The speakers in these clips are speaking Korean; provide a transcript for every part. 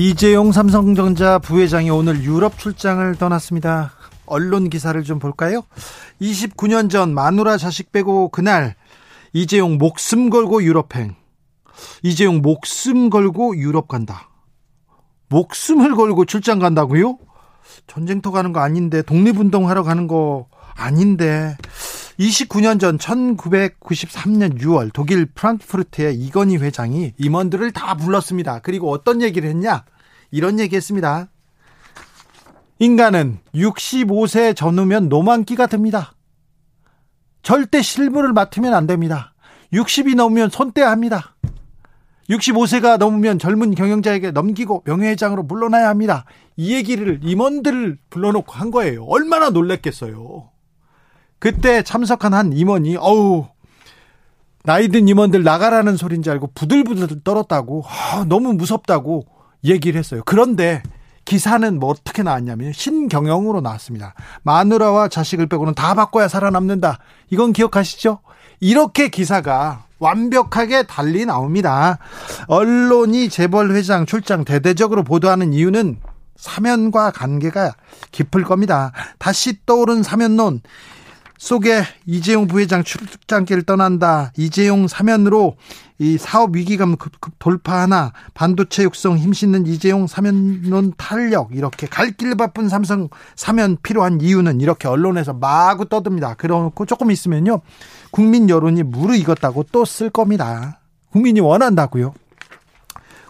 이재용 삼성전자 부회장이 오늘 유럽 출장을 떠났습니다. 언론 기사를 좀 볼까요? 29년 전 마누라 자식 빼고 그날 이재용 목숨 걸고 유럽행. 이재용 목숨 걸고 유럽 간다. 목숨을 걸고 출장 간다고요? 전쟁터 가는 거 아닌데 독립운동 하러 가는 거 아닌데 29년 전 1993년 6월 독일 프랑크푸르트의 이건희 회장이 임원들을 다 불렀습니다. 그리고 어떤 얘기를 했냐? 이런 얘기 했습니다. 인간은 65세 전후면 노만기가 됩니다. 절대 실무를 맡으면 안 됩니다. 60이 넘으면 손떼야 합니다. 65세가 넘으면 젊은 경영자에게 넘기고 명예회장으로 물러나야 합니다. 이 얘기를 임원들을 불러놓고 한 거예요. 얼마나 놀랬겠어요. 그때 참석한 한 임원이 어우 나이든 임원들 나가라는 소리인 줄 알고 부들부들 떨었다고 아, 너무 무섭다고 얘기를 했어요. 그런데 기사는 뭐 어떻게 나왔냐면 신경영으로 나왔습니다. 마누라와 자식을 빼고는 다 바꿔야 살아남는다. 이건 기억하시죠? 이렇게 기사가 완벽하게 달리 나옵니다. 언론이 재벌 회장 출장 대대적으로 보도하는 이유는 사면과 관계가 깊을 겁니다. 다시 떠오른 사면론. 속에 이재용 부회장 출장길 떠난다. 이재용 사면으로 이 사업 위기감 돌파하나 반도체 육성 힘싣는 이재용 사면론 탄력 이렇게 갈 길 바쁜 삼성 사면 필요한 이유는 이렇게 언론에서 마구 떠듭니다. 그러고 조금 있으면요 국민 여론이 무르익었다고 또 쓸 겁니다. 국민이 원한다고요.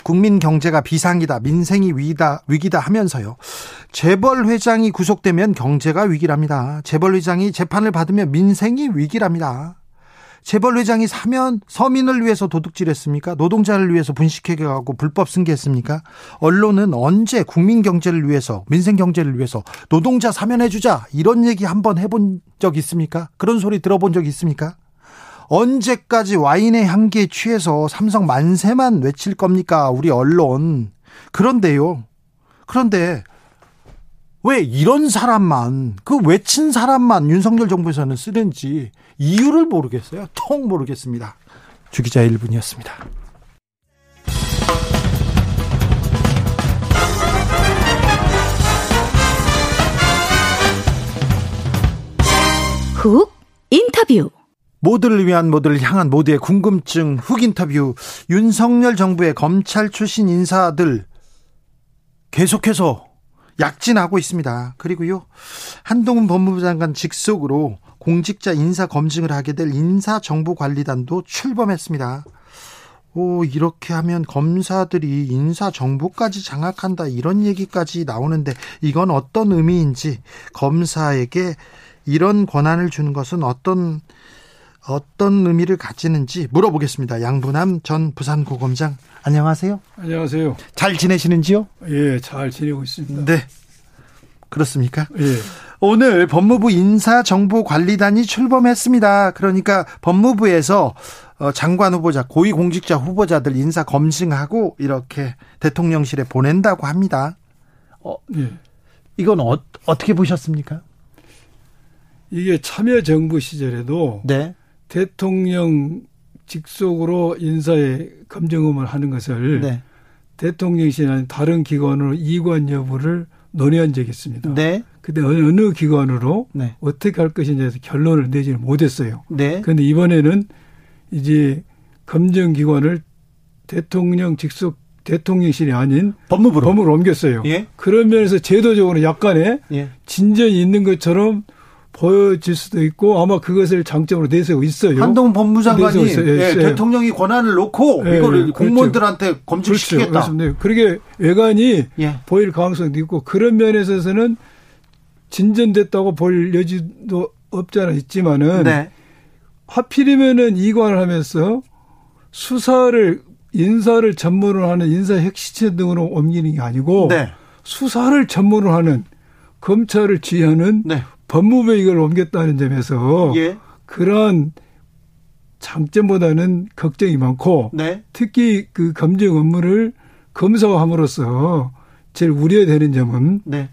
국민 경제가 비상이다, 민생이 위기다, 위기다 하면서요. 재벌 회장이 구속되면 경제가 위기랍니다. 재벌 회장이 재판을 받으면 민생이 위기랍니다. 재벌 회장이 사면 서민을 위해서 도둑질했습니까? 노동자를 위해서 분식회계하고 불법 승계했습니까? 언론은 언제 국민 경제를 위해서 민생 경제를 위해서 노동자 사면해주자 이런 얘기 한번 해본 적 있습니까? 그런 소리 들어본 적 있습니까? 언제까지 와인의 향기에 취해서 삼성 만세만 외칠 겁니까? 우리 언론. 그런데요. 그런데 왜 이런 사람만 그 외친 사람만 윤석열 정부에서는 쓰는지 이유를 모르겠어요. 통 모르겠습니다. 주기자 1분이었습니다. 훅 인터뷰 모두를 위한 모두를 향한 모두의 궁금증 훅 인터뷰 윤석열 정부의 검찰 출신 인사들 계속해서 약진하고 있습니다. 그리고요 한동훈 법무부 장관 직속으로 공직자 인사 검증을 하게 될 인사정보관리단도 출범했습니다. 오, 이렇게 하면 검사들이 인사 정보까지 장악한다 이런 얘기까지 나오는데 이건 어떤 의미인지 검사에게 이런 권한을 주는 것은 어떤 어떤 의미를 가지는지 물어보겠습니다. 양분함 전 부산고검장 안녕하세요. 안녕하세요. 잘 지내시는지요? 예, 잘 지내고 있습니다. 네. 그렇습니까? 예. 오늘 법무부 인사정보관리단이 출범했습니다. 그러니까 법무부에서 어, 장관 후보자, 고위공직자 후보자들 인사 검증하고 이렇게 대통령실에 보낸다고 합니다. 어, 예. 이건 어, 어떻게 보셨습니까? 이게 참여정부 시절에도 네. 대통령 직속으로 인사의 검증음을 하는 것을 네. 대통령실이나 다른 기관으로 이관 여부를 논의한 적이 있습니다. 네. 근데 어느 기관으로 네. 어떻게 할 것인지에서 결론을 내지는 못했어요. 네. 그런데 이번에는 이제 검증 기관을 대통령 직속 대통령실이 아닌 법무부로 법무부로 옮겼어요. 예? 그런 면에서 제도적으로 약간의 예. 진전이 있는 것처럼 보여질 수도 있고 아마 그것을 장점으로 내세우고 있어요. 한동훈 법무장관이 예, 대통령이 권한을 놓고 예, 이거를 그렇죠. 공무원들한테 검증시키겠다. 그렇죠. 네. 그러게 외관이 예. 보일 가능성도 있고 그런 면에서는 진전됐다고 볼 여지도 없지 않아 있지만은 네. 하필이면은 이관을 하면서 수사를 인사를 전문으로 하는 인사핵시체 등으로 옮기는 게 아니고 네. 수사를 전문으로 하는 검찰을 지휘하는 네. 법무부에 이걸 옮겼다는 점에서 예. 그런 장점보다는 걱정이 많고 네. 특히 그 검증 업무를 검사가 함으로써 제일 우려되는 점은 네.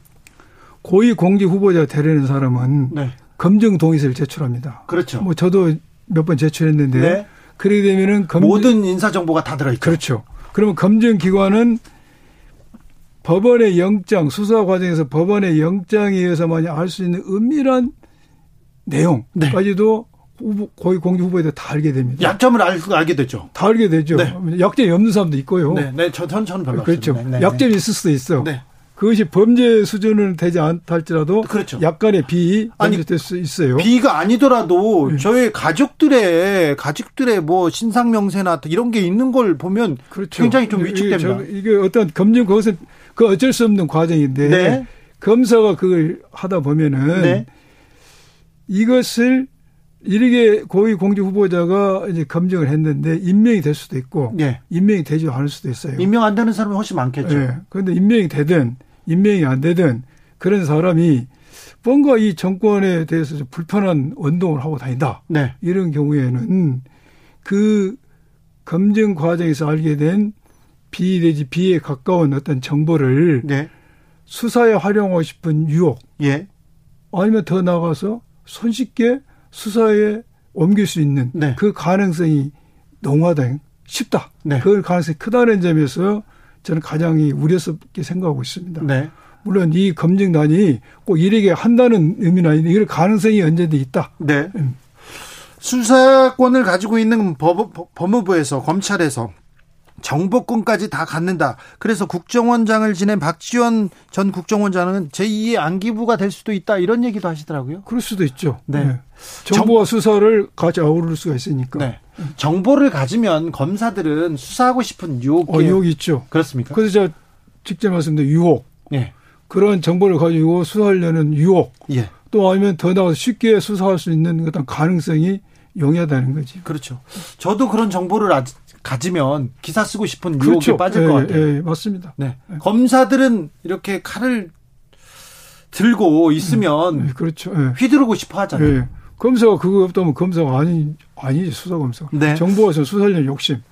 고위 공직 후보자 되려는 사람은 네. 검증 동의서를 제출합니다. 그렇죠. 뭐 저도 몇 번 제출했는데 네. 그렇게 되면은 검증, 모든 인사 정보가 다 들어 있죠. 그렇죠. 그러면 검증 기관은 법원의 영장 수사 과정에서 법원의 영장에 의해서만이 알 수 있는 은밀한 내용까지도 네. 후보, 고위 공직 후보에 대해 다 알게 됩니다. 약점을 알, 알게 되죠. 다 알게 되죠. 네. 약점이 없는 사람도 있고요. 네, 네, 저, 전, 저는 별로 그렇죠. 없습니다. 네, 네, 약점이 있을 수도 있어. 네. 그것이 범죄 수준은 되지 않다 할지라도 그렇죠. 약간의 비 아니 될수 있어요. 비가 아니더라도 네. 저희 가족들의 가족들의 뭐 신상 명세나 이런 게 있는 걸 보면 그렇죠. 굉장히 좀 위축됩니다. 이게, 이게 어떤 검증 그것은 그 어쩔 수 없는 과정인데 네. 검사가 그걸 하다 보면은 네. 이것을 이렇게 고위 공직 후보자가 이제 검증을 했는데 임명이 될 수도 있고 네. 임명이 되지 않을 수도 있어요. 임명 안 되는 사람이 훨씬 많겠죠. 네. 그런데 임명이 되든 임명이 안 되든 그런 사람이 뭔가 이 정권에 대해서 좀 불편한 운동을 하고 다닌다. 네. 이런 경우에는 그 검증 과정에서 알게 된 비 내지 비에 가까운 어떤 정보를 네. 수사에 활용하고 싶은 유혹. 예. 아니면 더 나가서 손쉽게 수사에 옮길 수 있는 네. 그 가능성이 농화된 쉽다. 네. 그 가능성이 크다는 점에서 저는 가장 우려스럽게 생각하고 있습니다. 네. 물론 이 검증단이 꼭 이렇게 한다는 의미는 아닌데 이럴 가능성이 언제든 있다. 네. 음. 수사권을 가지고 있는 법, 법무부에서 검찰에서 정보권까지 다 갖는다. 그래서 국정원장을 지낸 박지원 전 국정원장은 제2의 안기부가 될 수도 있다. 이런 얘기도 하시더라고요. 그럴 수도 있죠. 네. 네. 정보와 정, 수사를 같이 아우를 수가 있으니까. 네. 정보를 가지면 검사들은 수사하고 싶은 유혹이 어, 유혹이 있죠. 그렇습니까? 그래서 제가 직접 말씀드린 유혹. 네. 그런 정보를 가지고 수사하려는 유혹. 예. 또 아니면 더 나아가서 쉽게 수사할 수 있는 어떤 가능성이 용이하다는 거지. 그렇죠. 저도 그런 정보를 아직 가지면 기사 쓰고 싶은 유혹에 그렇죠. 빠질 예, 것 같아요. 예, 맞습니다. 네. 예. 검사들은 이렇게 칼을 들고 있으면 음, 예, 그렇죠. 예. 휘두르고 싶어 하잖아요. 예. 검사가 그거 없다면 검사가 아니 아니지 수사 검사. 네. 정보에서 수사련 욕심.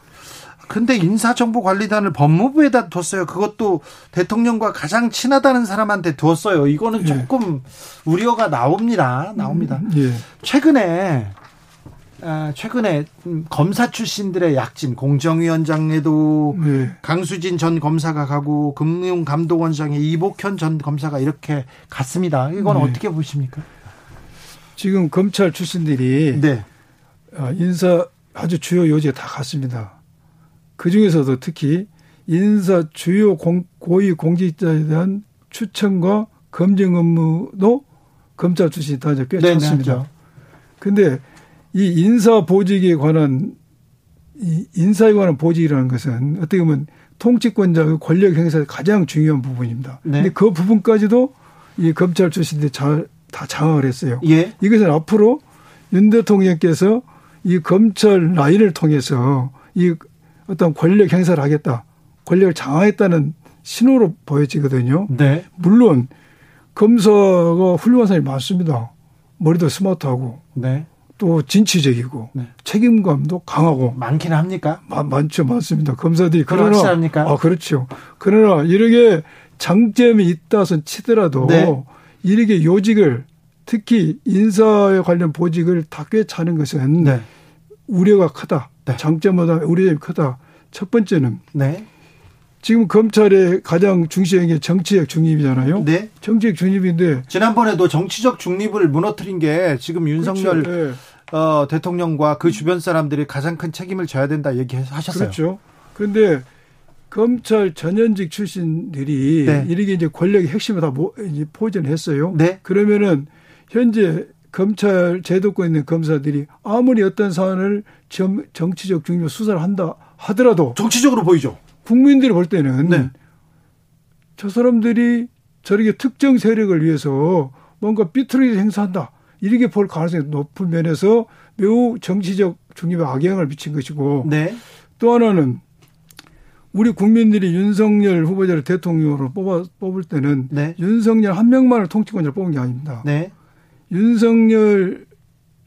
근데 인사정보관리단을 법무부에다 뒀어요. 그것도 대통령과 가장 친하다는 사람한테 뒀어요. 이거는 조금 우려가 나옵니다. 나옵니다. 음, 최근에 아, 최근에 검사 출신들의 약진 공정위원장에도 네. 강수진 전 검사가 가고 금융감독원장에 이복현 전 검사가 이렇게 갔습니다. 이건 네. 어떻게 보십니까? 지금 검찰 출신들이 네. 아, 인사 아주 주요 요지에 다 갔습니다. 그 중에서도 특히 인사 주요 공, 고위 공직자에 대한 추천과 검증 업무도 검찰 출신이 다꽤 네, 찼습니다. 그런데 이 인사 보직에 관한 이 인사에 관한 보직이라는 것은 어떻게 보면 통치권자의 권력 행사의 가장 중요한 부분입니다. 네. 근데 그 부분까지도 이 검찰 출신들이 잘, 다 장악을 했어요. 예. 이것은 앞으로 윤 대통령께서 이 검찰 라인을 통해서 이 어떤 권력 행사를 하겠다. 권력을 장악했다는 신호로 보여지거든요. 네. 물론 검사가 훌륭한 사람이 많습니다. 머리도 스마트하고. 네. 또 진취적이고 네. 책임감도 강하고 많기는 합니까? 마, 많죠, 많습니다. 검사들이 그러나 확실합니까? 아 그렇죠. 그러나 이렇게 장점이 있다선 치더라도 네. 이렇게 요직을 특히 인사에 관련 보직을 다 꿰차는 것은 네. 우려가 크다. 네. 장점보다 우려점이 크다. 첫 번째는 네. 지금 검찰의 가장 중시한 게 정치적 중립이잖아요. 네. 정치적 중립인데 지난번에도 정치적 중립을 무너뜨린 게 지금 윤석열 그렇죠. 네. 어, 대통령과 그 주변 사람들이 가장 큰 책임을 져야 된다 얘기하셨어요. 그렇죠. 그런데 검찰 전현직 출신들이 네. 이렇게 이제 권력의 핵심을 다 이제 포진했어요. 네. 그러면은 현재 검찰 제도권에 있는 검사들이 아무리 어떤 사안을 정치적 중립 수사를 한다 하더라도 정치적으로 보이죠. 국민들이 볼 때는 네. 저 사람들이 저렇게 특정 세력을 위해서 뭔가 삐뚤어지 행사한다. 이렇게 볼 가능성이 높은 면에서 매우 정치적 중립에 악영향을 미친 것이고 네. 또 하나는 우리 국민들이 윤석열 후보자를 대통령으로 뽑아 뽑을 때는 네. 윤석열 한 명만을 통치권자로 뽑은 게 아닙니다. 네. 윤석열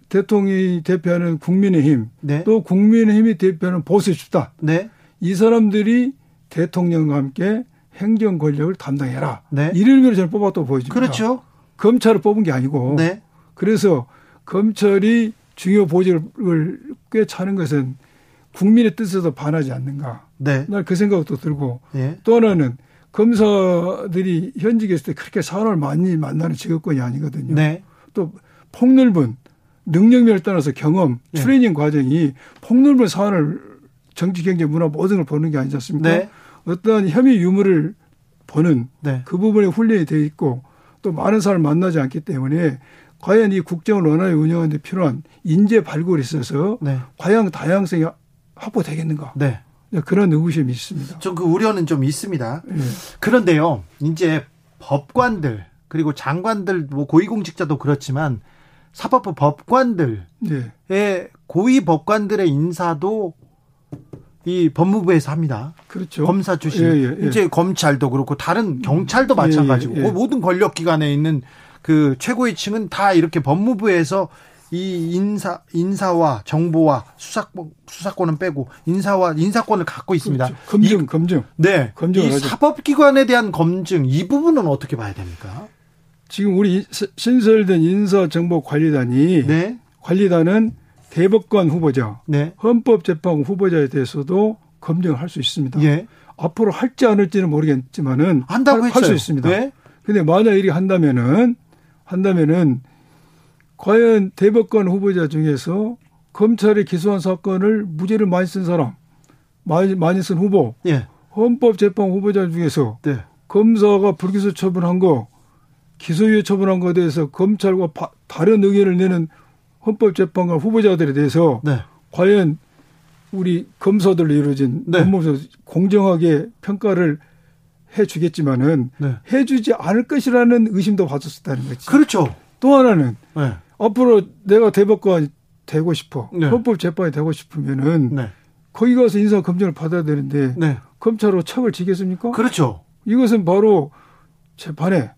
대통령이 대표하는 국민의힘 네. 또 국민의힘이 대표하는 보수 집단 네. 이 사람들이 대통령과 함께 행정 권력을 담당해라. 네. 이를 위해서 저는 뽑았다고 보여집니다. 그렇죠. 검찰을 뽑은 게 아니고. 네. 그래서 검찰이 중요 보직을 꽤 차는 것은 국민의 뜻에도 반하지 않는가. 네. 날 그 생각도 들고 네. 또 하나는 검사들이 현직에 있을 때 그렇게 사람을 많이 만나는 직업권이 아니거든요. 네. 또 폭넓은 능력면을 떠나서 경험, 네. 트레이닝 과정이 폭넓은 사안을 정치, 경제, 문화 모든 걸 보는 게 아니지 않습니까? 네. 어떠한 혐의 유무를 보는 네. 그 부분에 훈련이 돼 있고 또 많은 사람을 만나지 않기 때문에 과연 이 국정을 원활히 운영하는 데 필요한 인재 발굴이 있어서 네. 과연 다양성이 확보되겠는가? 네. 그런 의구심이 있습니다. 좀 그 우려는 좀 있습니다. 네. 그런데요, 이제 법관들 그리고 장관들 뭐 고위공직자도 그렇지만 사법부 법관들의 네. 고위 법관들의 인사도 이 법무부에서 합니다. 그렇죠. 검사 출신. 예, 예, 예. 이제 검찰도 그렇고 다른 경찰도 예, 마찬가지고 예, 예. 모든 권력 기관에 있는 그 최고위 층은 다 이렇게 법무부에서 이 인사 인사와 정보와 수사권 수사권은 빼고 인사와 인사권을 갖고 있습니다. 그렇죠. 검증 이, 검증. 네. 검증 이 사법기관에 대한 검증 이 부분은 어떻게 봐야 됩니까? 지금 우리 신설된 인사정보관리단이 네. 관리단은 대법관 후보자, 네. 헌법재판관 후보자에 대해서도 검증을 할수 있습니다. 예. 앞으로 할지 안 할지는 모르겠지만은 한다고 할 수 있습니다. 네. 근데 만약 이리 한다면은 한다면은 과연 대법관 후보자 중에서 검찰이 기소한 사건을 무죄를 많이 쓴 사람, 많이, 많이 쓴 후보, 예. 헌법재판 후보자 중에서 네. 검사가 불기소 처분한 거, 기소유예 처분한 것에 대해서 검찰과 바, 다른 의견을 내는 헌법재판관 후보자들에 대해서 네. 과연 우리 검사들로 이루어진 네. 법무부 공정하게 평가를 해주겠지만은 네. 해주지 않을 것이라는 의심도 받았었다는 거지. 그렇죠. 또 하나는 네. 앞으로 내가 대법관 되고 싶어 네. 헌법재판이 되고 싶으면은 네. 거기 가서 인사 검증을 받아야 되는데 네. 검찰로 척을 지겠습니까? 그렇죠. 이것은 바로 재판의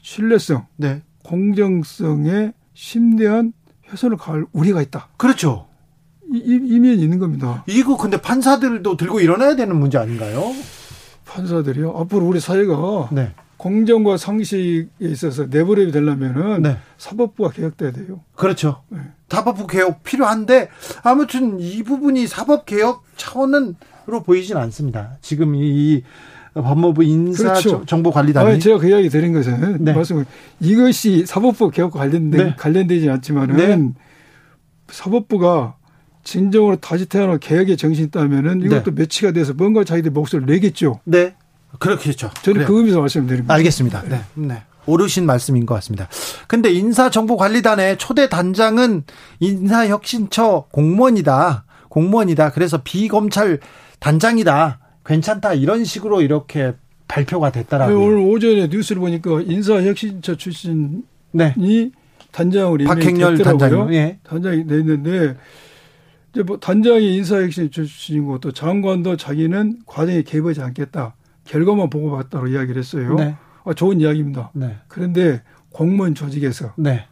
신뢰성, 공정성에 심대한 훼손을 가할 우리가 있다. 그렇죠. 이, 이미 있는 겁니다. 이거 근데 판사들도 들고 일어나야 되는 문제 아닌가요? 판사들이요? 앞으로 우리 사회가 네. 공정과 상식에 있어서 내버려야 되려면은 네. 사법부가 개혁돼야 돼요. 그렇죠. 네. 사법부 개혁 필요한데 아무튼 이 부분이 사법 개혁 차원은로 보이진 않습니다. 지금 이 법무부 인사정보 관리단이 그렇죠. 제가 그 이야기 드린 것은 네. 말씀 이것이 사법부 개혁과 관련된 네. 관련되지 않지만은 네. 사법부가 진정으로 다시 태어나 개혁의 정신이 있다면은 이것도 네. 매치가 돼서 뭔가 자기들 목소리를 내겠죠. 네. 그렇겠죠. 저는 그래요. 그 의미에서 말씀드립니다. 알겠습니다. 네. 네. 오르신 말씀인 것 같습니다. 근데 인사정보관리단의 초대 단장은 인사혁신처 공무원이다. 공무원이다. 그래서 비검찰 단장이다. 괜찮다 이런 식으로 이렇게 발표가 됐더라고요. 네, 오늘 오전에 뉴스를 보니까 인사혁신처 출신이 네. 단장으로 박행렬 단장 예. 단장이 됐는데 이제 뭐 단장이 인사혁신 출신이고 또 장관도 자기는 과정에 개입하지 않겠다. 결과만 보고 봤다고 이야기를 했어요. 네. 아, 좋은 이야기입니다. 네. 그런데 공무원 조직에서 네.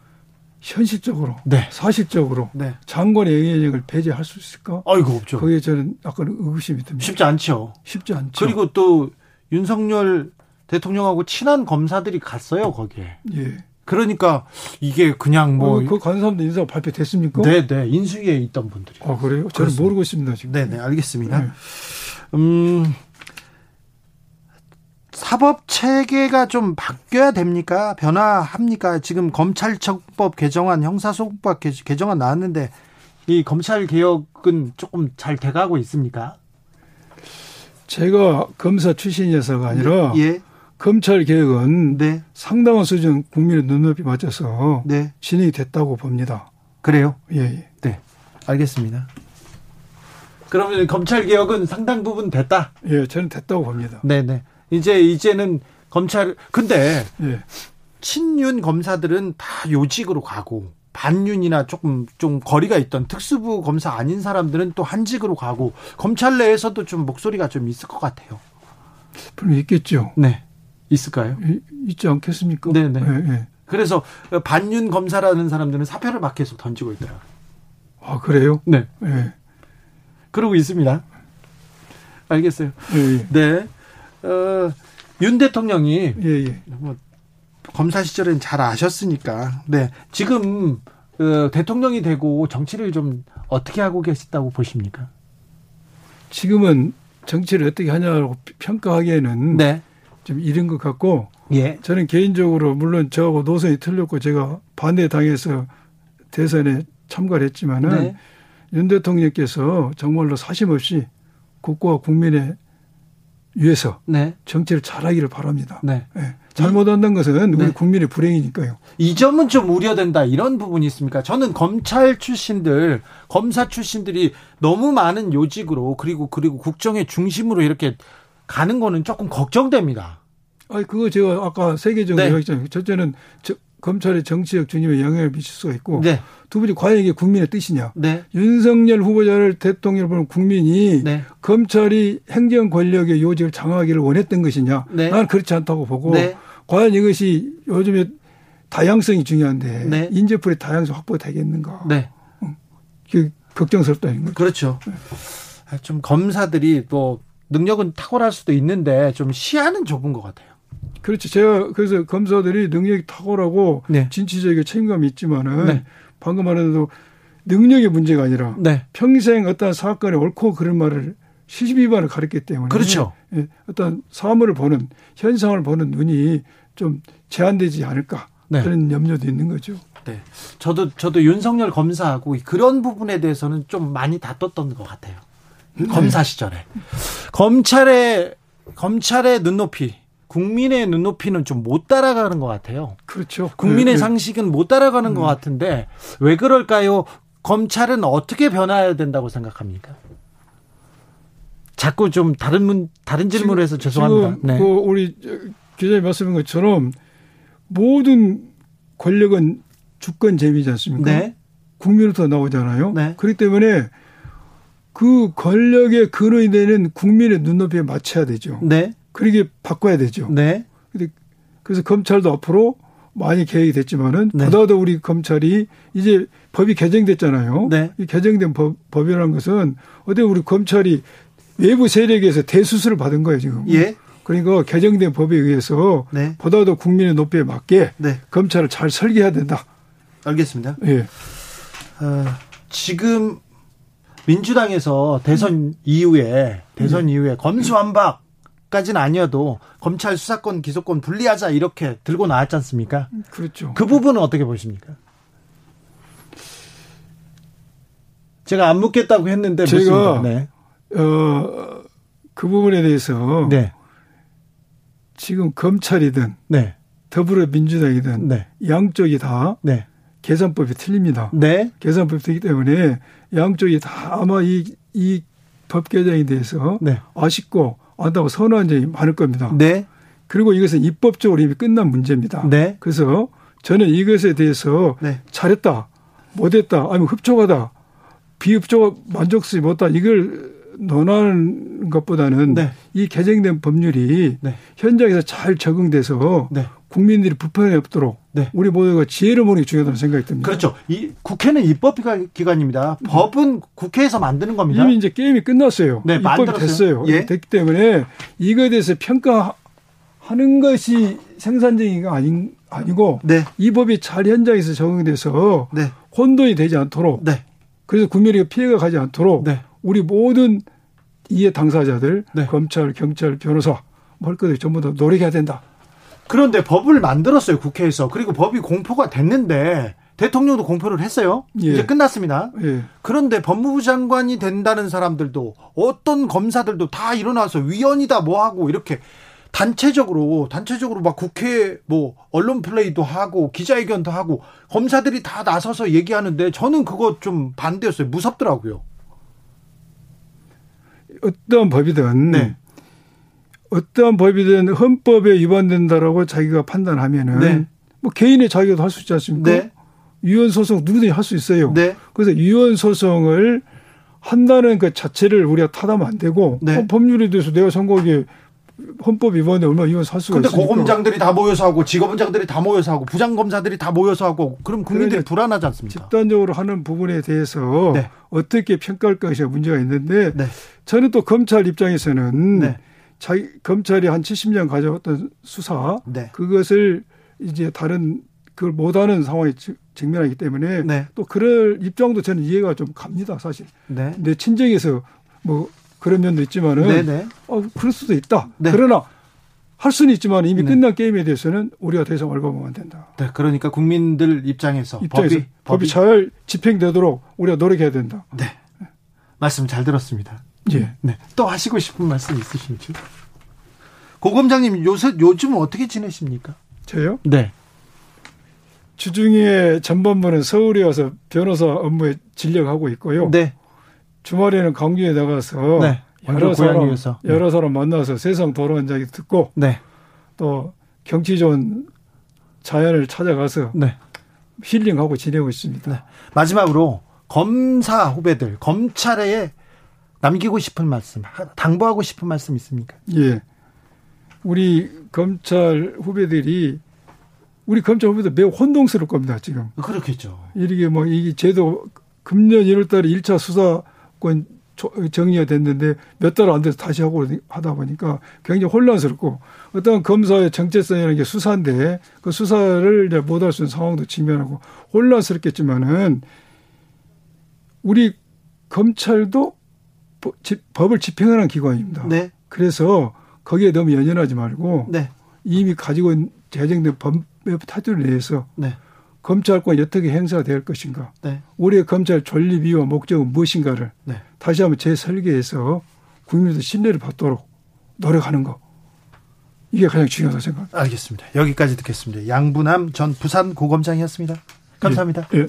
현실적으로 네. 사실적으로 네. 장관의 영향력을 배제할 수 있을까? 아이고 없죠. 거기에 저는 약간 의구심이 듭니다. 쉽지 않죠. 쉽지 않죠. 그리고 또 윤석열 대통령하고 친한 검사들이 갔어요 거기에. 예. 그러니까 이게 그냥 뭐. 어, 그간 사람들 인사 발표됐습니까? 네, 네. 인수위에 있던 분들이. 아, 그래요? 저는 그렇습니다. 모르고 있습니다, 지금. 네, 네. 알겠습니다. 네. 음, 사법 체계가 좀 바뀌어야 됩니까? 변화합니까? 지금 검찰청법 개정안, 형사소송법 개정안 나왔는데 이 검찰 개혁은 조금 잘 돼가고 있습니까? 제가 검사 출신이어서가 아니라 네, 예. 검찰 개혁은 네. 상당한 수준 국민의 눈높이 맞춰서 네. 진행이 됐다고 봅니다. 그래요? 예, 예. 네. 알겠습니다. 그러면 검찰 개혁은 상당 부분 됐다? 예, 저는 됐다고 봅니다. 네, 네. 이제 이제는 검찰 근데 예. 친윤 검사들은 다 요직으로 가고 반윤이나 조금 좀 거리가 있던 특수부 검사 아닌 사람들은 또 한직으로 가고 검찰 내에서도 좀 목소리가 좀 있을 것 같아요. 분명 있겠죠. 네. 있을까요? 이, 있지 않겠습니까? 네네. 네, 네. 그래서 반윤 검사라는 사람들은 사표를 막 계속 던지고 있더라고요. 아, 그래요? 네. 네. 그러고 있습니다. 알겠어요. 예, 예. 네. 어, 윤 대통령이 예, 예. 뭐 검사 시절엔 잘 아셨으니까. 네. 지금 어, 대통령이 되고 정치를 좀 어떻게 하고 계시다고 보십니까? 지금은 정치를 어떻게 하냐고 평가하기에는 네. 좀 이른 것 같고 예. 저는 개인적으로 물론 저하고 노선이 틀렸고 제가 반대 당해서 대선에 참가를 했지만은 네. 윤 대통령께서 정말로 사심 없이 국가와 국민의 위해서 네. 정치를 잘하기를 바랍니다. 네. 네. 잘못한다는 것은 우리 네. 국민의 불행이니까요. 이 점은 좀 우려된다 이런 부분이 있습니까? 저는 검찰 출신들, 검사 출신들이 너무 많은 요직으로 그리고 그리고 국정의 중심으로 이렇게 가는 거는 조금 걱정됩니다. 아니 그거 제가 아까 세계적으로 네. 얘기했잖아요. 첫째는 저, 검찰의 정치적 중심에 영향을 미칠 수가 있고 네. 두 번째 과연 이게 국민의 뜻이냐. 네. 윤석열 후보자를 대통령을 보는 국민이 네. 검찰이 행정 권력의 요직을 장악하기를 원했던 것이냐. 네. 나는 그렇지 않다고 보고 네. 과연 이것이 요즘에 다양성이 중요한데 네. 인재풀의 다양성 확보되겠는가. 네. 그 걱정스럽다는 거죠. 그렇죠. 좀 검사들이 또 능력은 탁월할 수도 있는데 좀 시야는 좁은 것 같아요. 그렇죠. 제가 그래서 검사들이 능력이 탁월하고 네. 진취적이고 책임감이 있지만은 네. 방금 말해도 능력의 문제가 아니라 네. 평생 어떤 사건에 옳고 그런 말을 시비반을 가렸기 때문에 그렇죠. 예, 어떤 사물을 보는 현상을 보는 눈이 좀 제한되지 않을까 네. 그런 염려도 있는 거죠. 네. 저도 저도 윤석열 검사하고 그런 부분에 대해서는 좀 많이 다퉜던 것 같아요. 네. 검사 시절에 검찰의 검찰의 눈높이 국민의 눈높이는 좀 못 따라가는 것 같아요. 그렇죠. 국민의 네, 네. 상식은 못 따라가는 음. 것 같은데 왜 그럴까요? 검찰은 어떻게 변화해야 된다고 생각합니까? 자꾸 좀 다른 문 다른 질문을 해서 죄송합니다. 네. 그 우리 기자님 말씀한 것처럼 모든 권력은 주권 재미지 않습니까? 네. 국민으로부터 나오잖아요. 네. 그렇기 때문에 그 권력의 근원이 되는 국민의 눈높이에 맞춰야 되죠. 네. 그러게 바꿔야 되죠. 네. 그래서 검찰도 앞으로 많이 개혁이 됐지만은 네. 보다도 우리 검찰이 이제 법이 개정됐잖아요. 네. 이 개정된 법, 법이라는 것은 어디 우리 검찰이 외부 세력에서 대수술을 받은 거예요 지금. 예. 그러니까 개정된 법에 의해서 네. 보다도 국민의 높이에 맞게 네. 검찰을 잘 설계해야 된다. 알겠습니다. 예. 어, 지금 민주당에서 대선 이후에 대선 네. 이후에 검수완박 까지는 아니어도 검찰 수사권 기소권 분리하자 이렇게 들고 나왔지 않습니까? 그렇죠. 그 부분은 어떻게 보십니까? 제가 안 묻겠다고 했는데 제가 네. 어, 그 부분에 대해서 네. 지금 검찰이든 네. 더불어민주당이든 네. 양쪽이 다 네. 계산법이 틀립니다. 네. 계산법이 틀리기 때문에 양쪽이 다 아마 이, 이 법 개정에 대해서 네. 아쉽고 안다고 선호한 점이 많을 겁니다. 네. 그리고 이것은 입법적으로 이미 끝난 문제입니다. 네. 그래서 저는 이것에 대해서 네. 잘했다, 못했다, 아니면 흡족하다, 비흡족 만족스럽지 못하다 이걸 논하는 것보다는 네. 이 개정된 법률이 네. 현장에서 잘 적응돼서 네. 국민들이 불편이 없도록 네. 우리 모두가 지혜를 모는 게 중요하다는 생각이 듭니다. 그렇죠. 이 국회는 입법 기관입니다. 법은 국회에서 만드는 겁니다. 이미 이제 게임이 끝났어요. 네, 입법이 만들었어요. 됐어요. 예. 됐기 때문에 이거에 대해서 평가하는 것이 생산적인 아닌 아니고 네. 이 법이 잘 현장에서 적응돼서 네. 혼돈이 되지 않도록 네. 그래서 국민에게 피해가 가지 않도록 네. 우리 모든 이해 당사자들, 네. 검찰, 경찰, 변호사, 뭘 것들 전부 다 노력해야 된다. 그런데 법을 만들었어요 국회에서 그리고 법이 공포가 됐는데 대통령도 공표를 했어요. 예. 이제 끝났습니다. 예. 그런데 법무부 장관이 된다는 사람들도 어떤 검사들도 다 일어나서 위원이다 뭐 하고 이렇게 단체적으로 단체적으로 막 국회 뭐 언론 플레이도 하고 기자회견도 하고 검사들이 다 나서서 얘기하는데 저는 그거 좀 반대였어요. 무섭더라고요. 어떤 법이든 네. 어떠한 법이든 헌법에 위반된다라고 자기가 판단하면은 네. 뭐 개인의 자유도 할 수 있지 않습니까? 네. 위헌 소송 누구든지 할 수 있어요. 네. 그래서 위헌 소송을 한다는 그 자체를 우리가 타다면 안 되고 네. 어, 법률에 대해서 내가 선거하기에 헌법 위반에 얼마나 위헌 살 수가 있습니까? 근데 고검장들이 다 모여서 하고 직업원장들이 다 모여서 하고 부장검사들이 다 모여서 하고 그럼 국민들이 불안하지 않습니까? 집단적으로 하는 부분에 대해서 네. 어떻게 평가할 것이 문제가 있는데 네. 저는 또 검찰 입장에서는 네. 자기 검찰이 한 70년 가져왔던 수사 네. 그것을 이제 다른 그걸 못하는 상황에 직면하기 때문에 네. 또 그럴 입장도 저는 이해가 좀 갑니다 사실. 네. 근데 친정에서 뭐 그런 면도 있지만은 네네. 네. 어 그럴 수도 있다. 네. 그러나 할 수는 있지만 이미 네. 끝난 게임에 대해서는 우리가 더 이상 얼버무면 안 된다. 네, 그러니까 국민들 입장에서, 입장에서 법이, 법이, 잘 집행되도록 우리가 노력해야 된다. 네, 말씀 잘 들었습니다. 예. 네, 또 하시고 싶은 말씀 있으신지? 고검장님 요새 요즘 어떻게 지내십니까? 저요? 네. 주중에 전반부는 서울에 와서 변호사 업무에 진력하고 있고요. 네. 주말에는 광주에 나가서 네. 여러 사람 네. 여러 사람 만나서 세상 돌아온 이야기 듣고 네. 또 경치 좋은 자연을 찾아가서 네. 힐링하고 지내고 있습니다. 네. 마지막으로 검사 후배들 검찰에 남기고 싶은 말씀, 당부하고 싶은 말씀 있습니까? 예. 우리 검찰 후배들이 우리 검찰 후배들 매우 혼동스러울 겁니다, 지금. 그렇겠죠. 이게 뭐, 이 제도 금년 1월 달에 1차 수사권 정리가 됐는데 몇 달 안 돼서 다시 하고 하다 보니까 굉장히 혼란스럽고 어떤 검사의 정체성이라는 게 수사인데 그 수사를 이제 못할 수 있는 상황도 직면하고 혼란스럽겠지만은 우리 검찰도 법을 집행하는 기관입니다. 네. 그래서 거기에 너무 연연하지 말고 네. 이미 가지고 있는 제정된 법 타도를 내서 네. 검찰권이 어떻게 행사될 것인가, 네. 우리의 검찰 존립 이유와 목적은 무엇인가를 네. 다시 한번 재설계해서 국민들 신뢰를 받도록 노력하는 거. 이게 가장 중요하다고 생각합니다. 알겠습니다. 여기까지 듣겠습니다. 양분함 전 부산 고검장이었습니다. 감사합니다. 예. 예.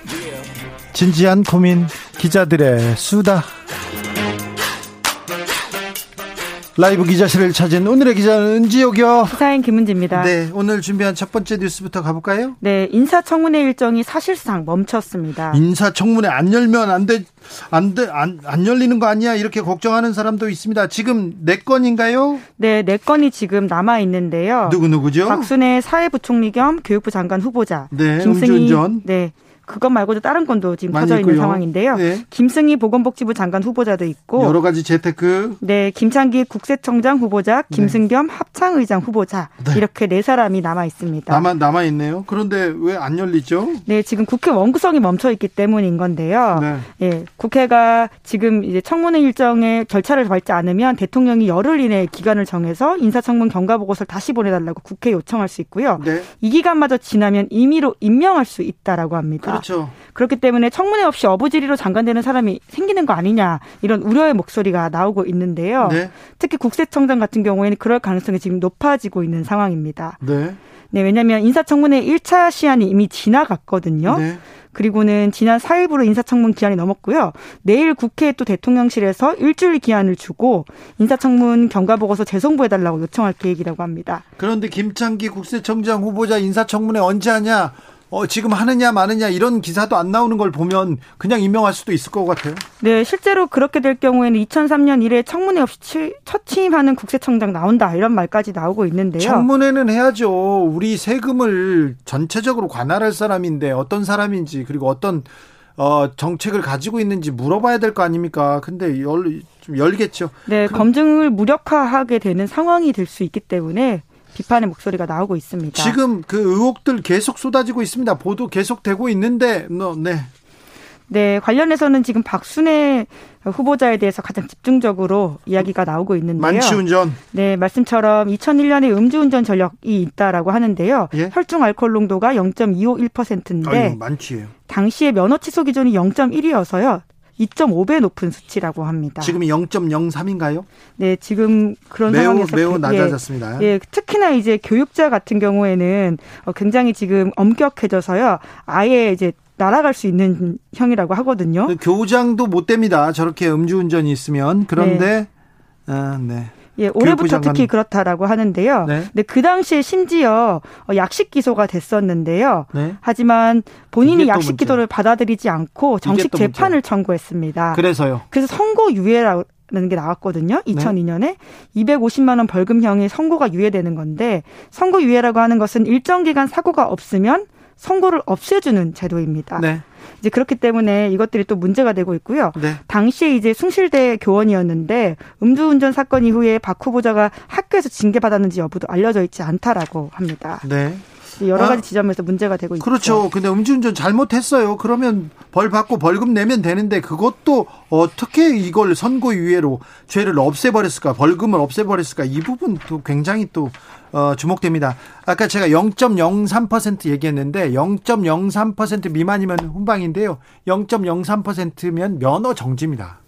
진지한 고민 기자들의 수다. 라이브 기자실을 찾은 오늘의 기자는 은지옥이요. 기사인 김은지입니다. 네, 오늘 준비한 첫 번째 뉴스부터 가볼까요? 네, 인사청문회 일정이 사실상 멈췄습니다. 인사청문회 안 열면 안 돼, 안 돼, 안, 안 열리는 거 아니야? 이렇게 걱정하는 사람도 있습니다. 지금 네 건인가요? 네, 네 건이 지금 남아 있는데요. 누구 누구죠? 박순애 사회부총리 겸 교육부 장관 후보자. 네, 김승희, 음주운전. 네, 그것 말고도 다른 건도 지금 터져 있는 상황인데요. 네. 김승희 보건복지부 장관 후보자도 있고 여러 가지 재테크. 네, 김창기 국세청장 후보자, 네. 김승겸 네. 합창의장 후보자 네. 이렇게 네 사람이 남아 있습니다. 남아 남아 있네요. 그런데 왜 안 열리죠? 네, 지금 국회 원구성이 멈춰 있기 때문인 건데요. 네. 예, 국회가 지금 이제 청문회 일정에 절차를 밟지 않으면 대통령이 열흘 이내 기간을 정해서 인사청문 경과 보고서를 다시 보내달라고 국회에 요청할 수 있고요. 네. 이 기간마저 지나면 임의로 임명할 수 있다라고 합니다. 그렇죠. 그렇기 때문에 청문회 없이 어부지리로 장관되는 사람이 생기는 거 아니냐 이런 우려의 목소리가 나오고 있는데요. 네. 특히 국세청장 같은 경우에는 그럴 가능성이 지금 높아지고 있는 상황입니다. 네. 네, 왜냐하면 인사청문회 1차 시한이 이미 지나갔거든요. 네. 그리고는 지난 4일부로 인사청문 기한이 넘었고요. 내일 국회 또 대통령실에서 일주일 기한을 주고 인사청문 경과보고서 재송부해달라고 요청할 계획이라고 합니다. 그런데 김창기 국세청장 후보자 인사청문회 언제 하냐? 어, 지금 하느냐 마느냐 이런 기사도 안 나오는 걸 보면 그냥 임명할 수도 있을 것 같아요. 네, 실제로 그렇게 될 경우에는 2003년 이래 청문회 없이 첫 취임하는 국세청장 나온다 이런 말까지 나오고 있는데요. 청문회는 해야죠. 우리 세금을 전체적으로 관할할 사람인데 어떤 사람인지 그리고 어떤 어, 정책을 가지고 있는지 물어봐야 될 거 아닙니까? 근데 열, 좀 열겠죠. 네, 그럼. 검증을 무력화하게 되는 상황이 될 수 있기 때문에 비판의 목소리가 나오고 있습니다. 지금 그 의혹들 계속 쏟아지고 있습니다. 보도 계속되고 있는데, 네. 네, 관련해서는 지금 박순애 후보자에 대해서 가장 집중적으로 이야기가 나오고 있는데요. 만취운전. 네, 말씀처럼 2001년에 음주운전 전력이 있다라고 하는데요. 예? 혈중 알코올 농도가 0.251%인데 아유, 만취예요. 당시에 면허 취소 기준이 0.1이어서요. 2.5배 높은 수치라고 합니다. 지금이 0.03인가요? 네, 지금 그런 매우, 상황에서 매우 그, 예, 낮아졌습니다. 예, 예, 특히나 이제 교육자 같은 경우에는 어, 굉장히 지금 엄격해져서요. 아예 이제 날아갈 수 있는 형이라고 하거든요. 그 교장도 못 됩니다. 저렇게 음주운전이 있으면 그런데 네. 아, 네. 예, 올해부터 특히 그렇다라고 하는데요. 네. 근데 그 당시에 심지어 어, 약식 기소가 됐었는데요. 네. 하지만 본인이 약식 기소를 받아들이지 않고 정식 재판을 문제. 청구했습니다. 그래서요. 그래서 선고 유예라고 라는 게 나왔거든요. 2002년에 네. 250만 원 벌금형이 선고가 유예되는 건데 선고 유예라고 하는 것은 일정 기간 사고가 없으면 선고를 없애주는 제도입니다. 네. 이제 그렇기 때문에 이것들이 또 문제가 되고 있고요. 네. 당시에 이제 숭실대 교원이었는데 음주운전 사건 이후에 박 후보자가 학교에서 징계받았는지 여부도 알려져 있지 않다라고 합니다. 네. 여러 가지 아, 지점에서 문제가 되고 있죠. 그렇죠. 근데 음주운전 잘못했어요. 그러면 벌 받고 벌금 내면 되는데 그것도 어떻게 이걸 선고유예로 죄를 없애버렸을까, 벌금을 없애버렸을까 이 부분도 굉장히 또 어, 주목됩니다. 아까 제가 0.03% 얘기했는데 0.03% 미만이면 훈방인데요. 0.03%면 면허 정지입니다.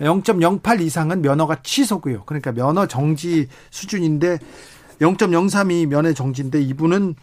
0.08 이상은 면허가 취소고요. 그러니까 면허 정지 수준인데 0.03이 면허 정지인데 이분은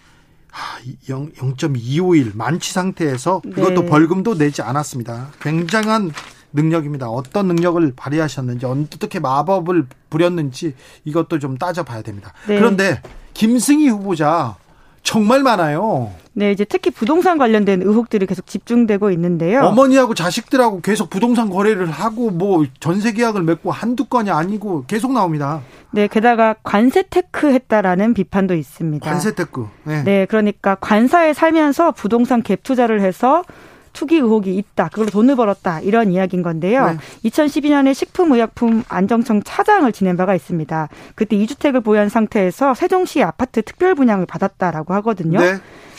0.251 만취 상태에서 그것도 네. 벌금도 내지 않았습니다. 굉장한 능력입니다. 어떤 능력을 발휘하셨는지 어떻게 마법을 부렸는지 이것도 좀 따져봐야 됩니다. 네. 그런데 김승희 후보자 정말 많아요. 네, 이제 특히 부동산 관련된 의혹들이 계속 집중되고 있는데요. 어머니하고 자식들하고 계속 부동산 거래를 하고 뭐 전세 계약을 맺고 한두 건이 아니고 계속 나옵니다. 네, 게다가 관사 테크 했다라는 비판도 있습니다. 관사 테크. 네. 네, 그러니까 관사에 살면서 부동산 갭 투자를 해서 투기 의혹이 있다. 그걸로 돈을 벌었다. 이런 이야기인 건데요. 네. 2012년에 식품의약품 안정청 차장을 지낸 바가 있습니다. 그때 2주택을 보유한 상태에서 세종시 아파트 특별 분양을 받았다라고 하거든요. 네.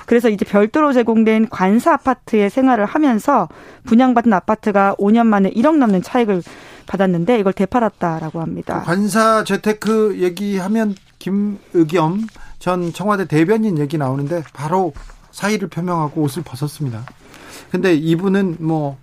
그래서 이제 별도로 제공된 관사 아파트에 생활을 하면서 분양받은 아파트가 5년 만에 1억 넘는 차익을 받았는데 이걸 되팔았다라고 합니다. 그 관사 재테크 얘기하면 김의겸 전 청와대 대변인 얘기 나오는데 바로 사의를 표명하고 옷을 벗었습니다. 근데 이분은 뭐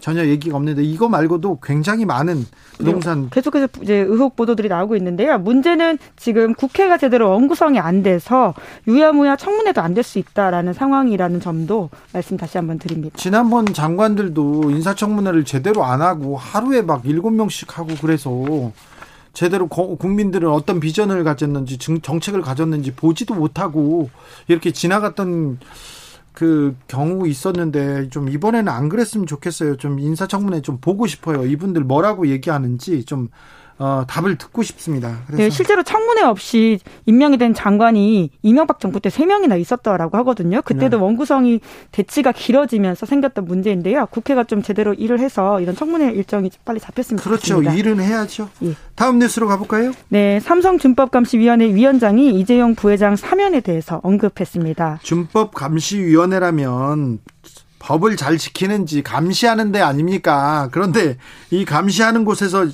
전혀 얘기가 없는데 이거 말고도 굉장히 많은 부동산 네, 계속해서 이제 의혹 보도들이 나오고 있는데요. 문제는 지금 국회가 제대로 원구성이 안 돼서 유야무야 청문회도 안 될 수 있다라는 상황이라는 점도 말씀 다시 한번 드립니다. 지난번 장관들도 인사청문회를 제대로 안 하고 하루에 막 일곱 명씩 하고 그래서 제대로 국민들은 어떤 비전을 가졌는지 정책을 가졌는지 보지도 못하고 이렇게 지나갔던 그 경우 있었는데 좀 이번에는 안 그랬으면 좋겠어요. 좀 인사청문회 좀 보고 싶어요. 이분들 뭐라고 얘기하는지 좀 어, 답을 듣고 싶습니다. 네, 실제로 청문회 없이 임명이 된 장관이 이명박 정부 때 세명이나 있었다라고 하거든요. 그때도 네. 원구성이 대치가 길어지면서 생겼던 문제인데요. 국회가 좀 제대로 일을 해서 이런 청문회 일정이 빨리 잡혔으면 그렇죠. 좋겠습니다. 일은 해야죠. 예. 다음 뉴스로 가볼까요? 네, 삼성준법감시위원회 위원장이 이재용 부회장 사면에 대해서 언급했습니다. 준법감시위원회라면 법을 잘 지키는지 감시하는 데 아닙니까? 그런데 이 감시하는 곳에서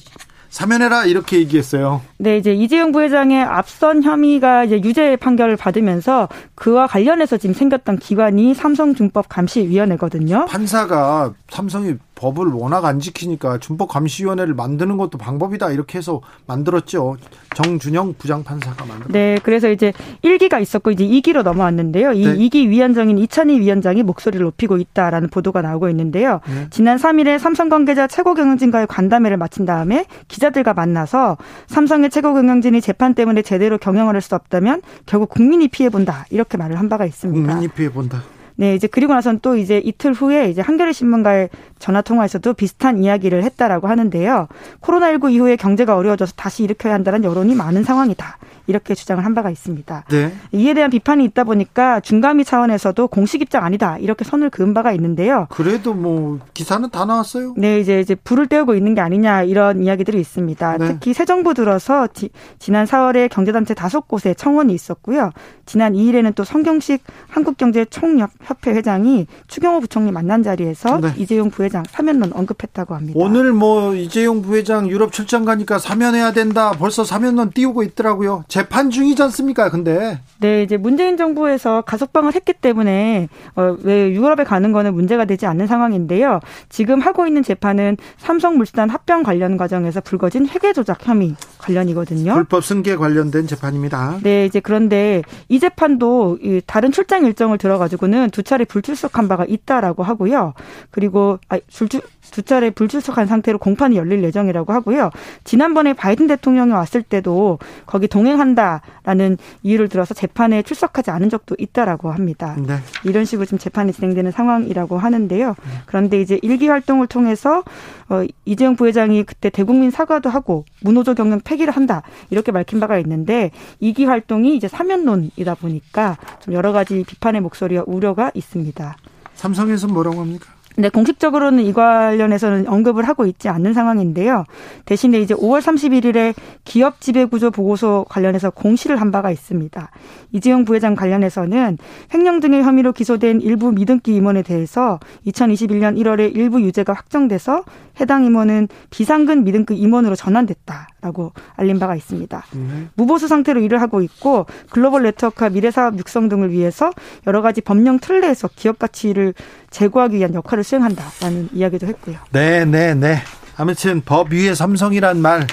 사면해라 이렇게 얘기했어요. 네, 이제 이재용 부회장의 앞선 혐의가 이제 유죄 판결을 받으면서 그와 관련해서 지금 생겼던 기관이 삼성준법감시위원회거든요. 판사가 삼성이 법을 워낙 안 지키니까 준법 감시위원회를 만드는 것도 방법이다 이렇게 해서 만들었죠. 정준영 부장판사가 만든. 네, 그래서 이제 1기가 있었고 이제 2기로 넘어왔는데요. 이 네. 2기 위원장인 이찬희 위원장이 목소리를 높이고 있다라는 보도가 나오고 있는데요. 네. 지난 3일에 삼성 관계자 최고 경영진과의 간담회를 마친 다음에 기자들과 만나서 삼성의 최고 경영진이 재판 때문에 제대로 경영을 할 수 없다면 결국 국민이 피해 본다 이렇게 말을 한 바가 있습니다. 국민이 피해 본다. 네, 이제 그리고 나서는 또 이제 이틀 후에 이제 한겨레 신문과의 전화 통화에서도 비슷한 이야기를 했다라고 하는데요. 코로나19 이후에 경제가 어려워져서 다시 일으켜야 한다는 여론이 많은 상황이다. 이렇게 주장을 한 바가 있습니다. 네. 이에 대한 비판이 있다 보니까 중감위 차원에서도 공식 입장 아니다 이렇게 선을 그은 바가 있는데요. 그래도 뭐 기사는 다 나왔어요. 네, 이제 이제 불을 떼우고 있는 게 아니냐 이런 이야기들이 있습니다. 네. 특히 새 정부 들어서 지, 지난 4월에 경제단체 다섯 곳에 청원이 있었고요. 지난 2일에는 또 성경식 한국경제총협회 회장이 추경호 부총리 만난 자리에서 네. 이재용 부회장 사면론 언급했다고 합니다. 오늘 뭐 이재용 부회장 유럽 출장 가니까 사면해야 된다. 벌써 사면론 띄우고 있더라고요. 재판 중이지 않습니까? 근데 네, 이제 문재인 정부에서 가석방을 했기 때문에 어, 왜 유럽에 가는 거는 문제가 되지 않는 상황인데요. 지금 하고 있는 재판은 삼성물산 합병 관련 과정에서 불거진 회계 조작 혐의 관련이거든요. 불법 승계 관련된 재판입니다. 네, 이제 그런데 이 재판도 다른 출장 일정을 들어가지고는 두 차례 불출석한 바가 있다라고 하고요. 그리고 아, 불출, 두 차례 불출석한 상태로 공판이 열릴 예정이라고 하고요. 지난번에 바이든 대통령이 왔을 때도 거기 동행한다라는 이유를 들어서 재판에 출석하지 않은 적도 있다라고 합니다. 네. 이런 식으로 지금 재판이 진행되는 상황이라고 하는데요. 그런데 이제 일기 활동을 통해서 어, 이재용 부회장이 그때 대국민 사과도 하고 문호조 경영 폐기를 한다 이렇게 밝힌 바가 있는데 이기 활동이 이제 사면론이다 보니까 좀 여러 가지 비판의 목소리와 우려가 있습니다. 삼성에서 뭐라고 합니까? 네, 공식적으로는 이 관련해서는 언급을 하고 있지 않는 상황인데요. 대신에 이제 5월 31일에 기업 지배구조 보고서 관련해서 공시를 한 바가 있습니다. 이재용 부회장 관련해서는 횡령 등의 혐의로 기소된 일부 미등기 임원에 대해서 2021년 1월에 일부 유죄가 확정돼서 해당 임원은 비상근 미등급 임원으로 전환됐다 라고 알린 바가 있습니다. 네. 무보수 상태로 일을 하고 있고 글로벌 네트워크와 미래사업 육성 등을 위해서 여러 가지 법령 틀 내에서 기업 가치를 제고하기 위한 역할을 수행한다라는 이야기도 했고요. 네, 네, 네. 아무튼 법 위에 삼성이란 말,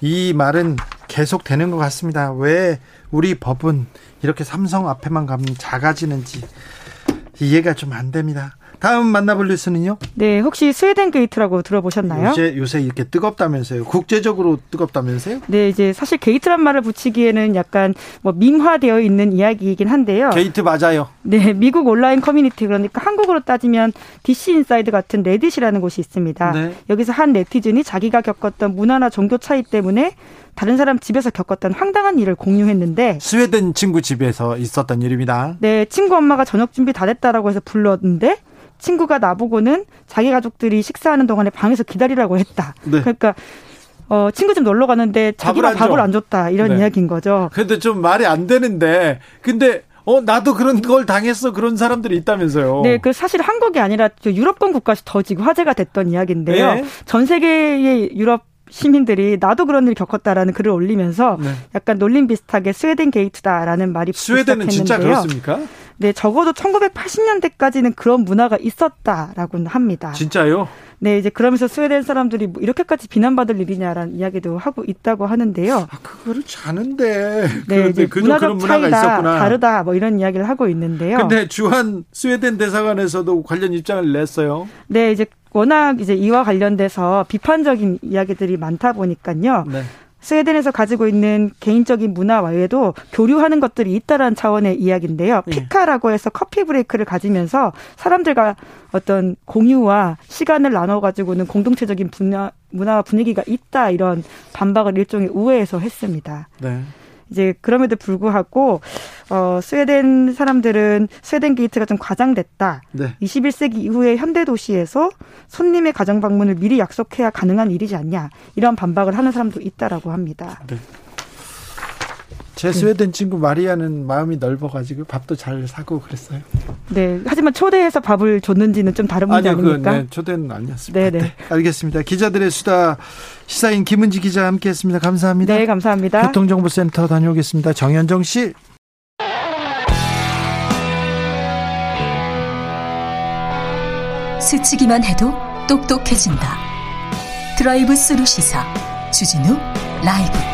이 말은 계속 되는 것 같습니다. 왜 우리 법은 이렇게 삼성 앞에만 가면 작아지는지 이해가 좀 안 됩니다. 다음 만나볼 뉴스는요? 네, 혹시 스웨덴 게이트라고 들어보셨나요? 요새, 요새 이렇게 뜨겁다면서요? 국제적으로 뜨겁다면서요? 네, 이제 사실 게이트란 말을 붙이기에는 약간 뭐 밈화되어 있는 이야기이긴 한데요. 게이트 맞아요. 네, 미국 온라인 커뮤니티 그러니까 한국으로 따지면 DC 인사이드 같은 레딧이라는 곳이 있습니다. 네. 여기서 한 네티즌이 자기가 겪었던 문화나 종교 차이 때문에 다른 사람 집에서 겪었던 황당한 일을 공유했는데 스웨덴 친구 집에서 있었던 일입니다. 네, 친구 엄마가 저녁 준비 다 됐다라고 해서 불렀는데 친구가 나보고는 자기 가족들이 식사하는 동안에 방에서 기다리라고 했다. 네. 그러니까 어, 친구 집 놀러 가는데 자기가 밥을 안, 밥을 안 줬다. 이런 네. 이야기인 거죠. 근데 좀 말이 안 되는데 근데 어, 나도 그런 걸 당했어. 그런 사람들이 있다면서요. 네, 그 사실 한국이 아니라 유럽권 국가에서 더 지금 화제가 됐던 이야기인데요. 네. 전 세계의 유럽 시민들이 나도 그런 일 겪었다라는 글을 올리면서 네. 약간 놀림 비슷하게 스웨덴 게이트다라는 말이 스웨덴은 진짜 그렇습니까? 네, 적어도 1980년대까지는 그런 문화가 있었다라고는 합니다. 진짜요? 네, 이제 그러면서 스웨덴 사람들이 뭐 이렇게까지 비난받을 일이냐라는 이야기도 하고 있다고 하는데요. 아, 그렇지 않은데. 네, 이제 문화적 차이가 있었구나. 다르다 뭐 이런 이야기를 하고 있는데요. 근데 주한 스웨덴 대사관에서도 관련 입장을 냈어요. 네, 이제 워낙 이제 이와 관련돼서 비판적인 이야기들이 많다 보니까요. 네. 스웨덴에서 가지고 있는 개인적인 문화 외에도 교류하는 것들이 있다라는 차원의 이야기인데요. 예. 피카라고 해서 커피 브레이크를 가지면서 사람들과 어떤 공유와 시간을 나눠 가지고는 공동체적인 분야, 문화 분위기가 있다 이런 반박을 일종의 우회해서 했습니다. 네. 이제 그럼에도 불구하고 어 스웨덴 사람들은 스웨덴 게이트가 좀 과장됐다. 네. 21세기 이후의 현대 도시에서 손님의 가정 방문을 미리 약속해야 가능한 일이지 않냐. 이런 반박을 하는 사람도 있다라고 합니다. 네. 제 스웨덴 친구 마리아는 마음이 넓어가지고 밥도 잘 사고 그랬어요. 네. 하지만 초대해서 밥을 줬는지는 좀 다른 문제 아니요, 아닙니까? 네, 초대는 아니었습니다. 네네. 네. 네, 알겠습니다. 기자들의 수다 시사인 김은지 기자 함께했습니다. 감사합니다. 네, 감사합니다. 교통정보센터 다녀오겠습니다. 정현정 씨. 스치기만 해도 똑똑해진다. 드라이브 스루 시사 주진우 라이브.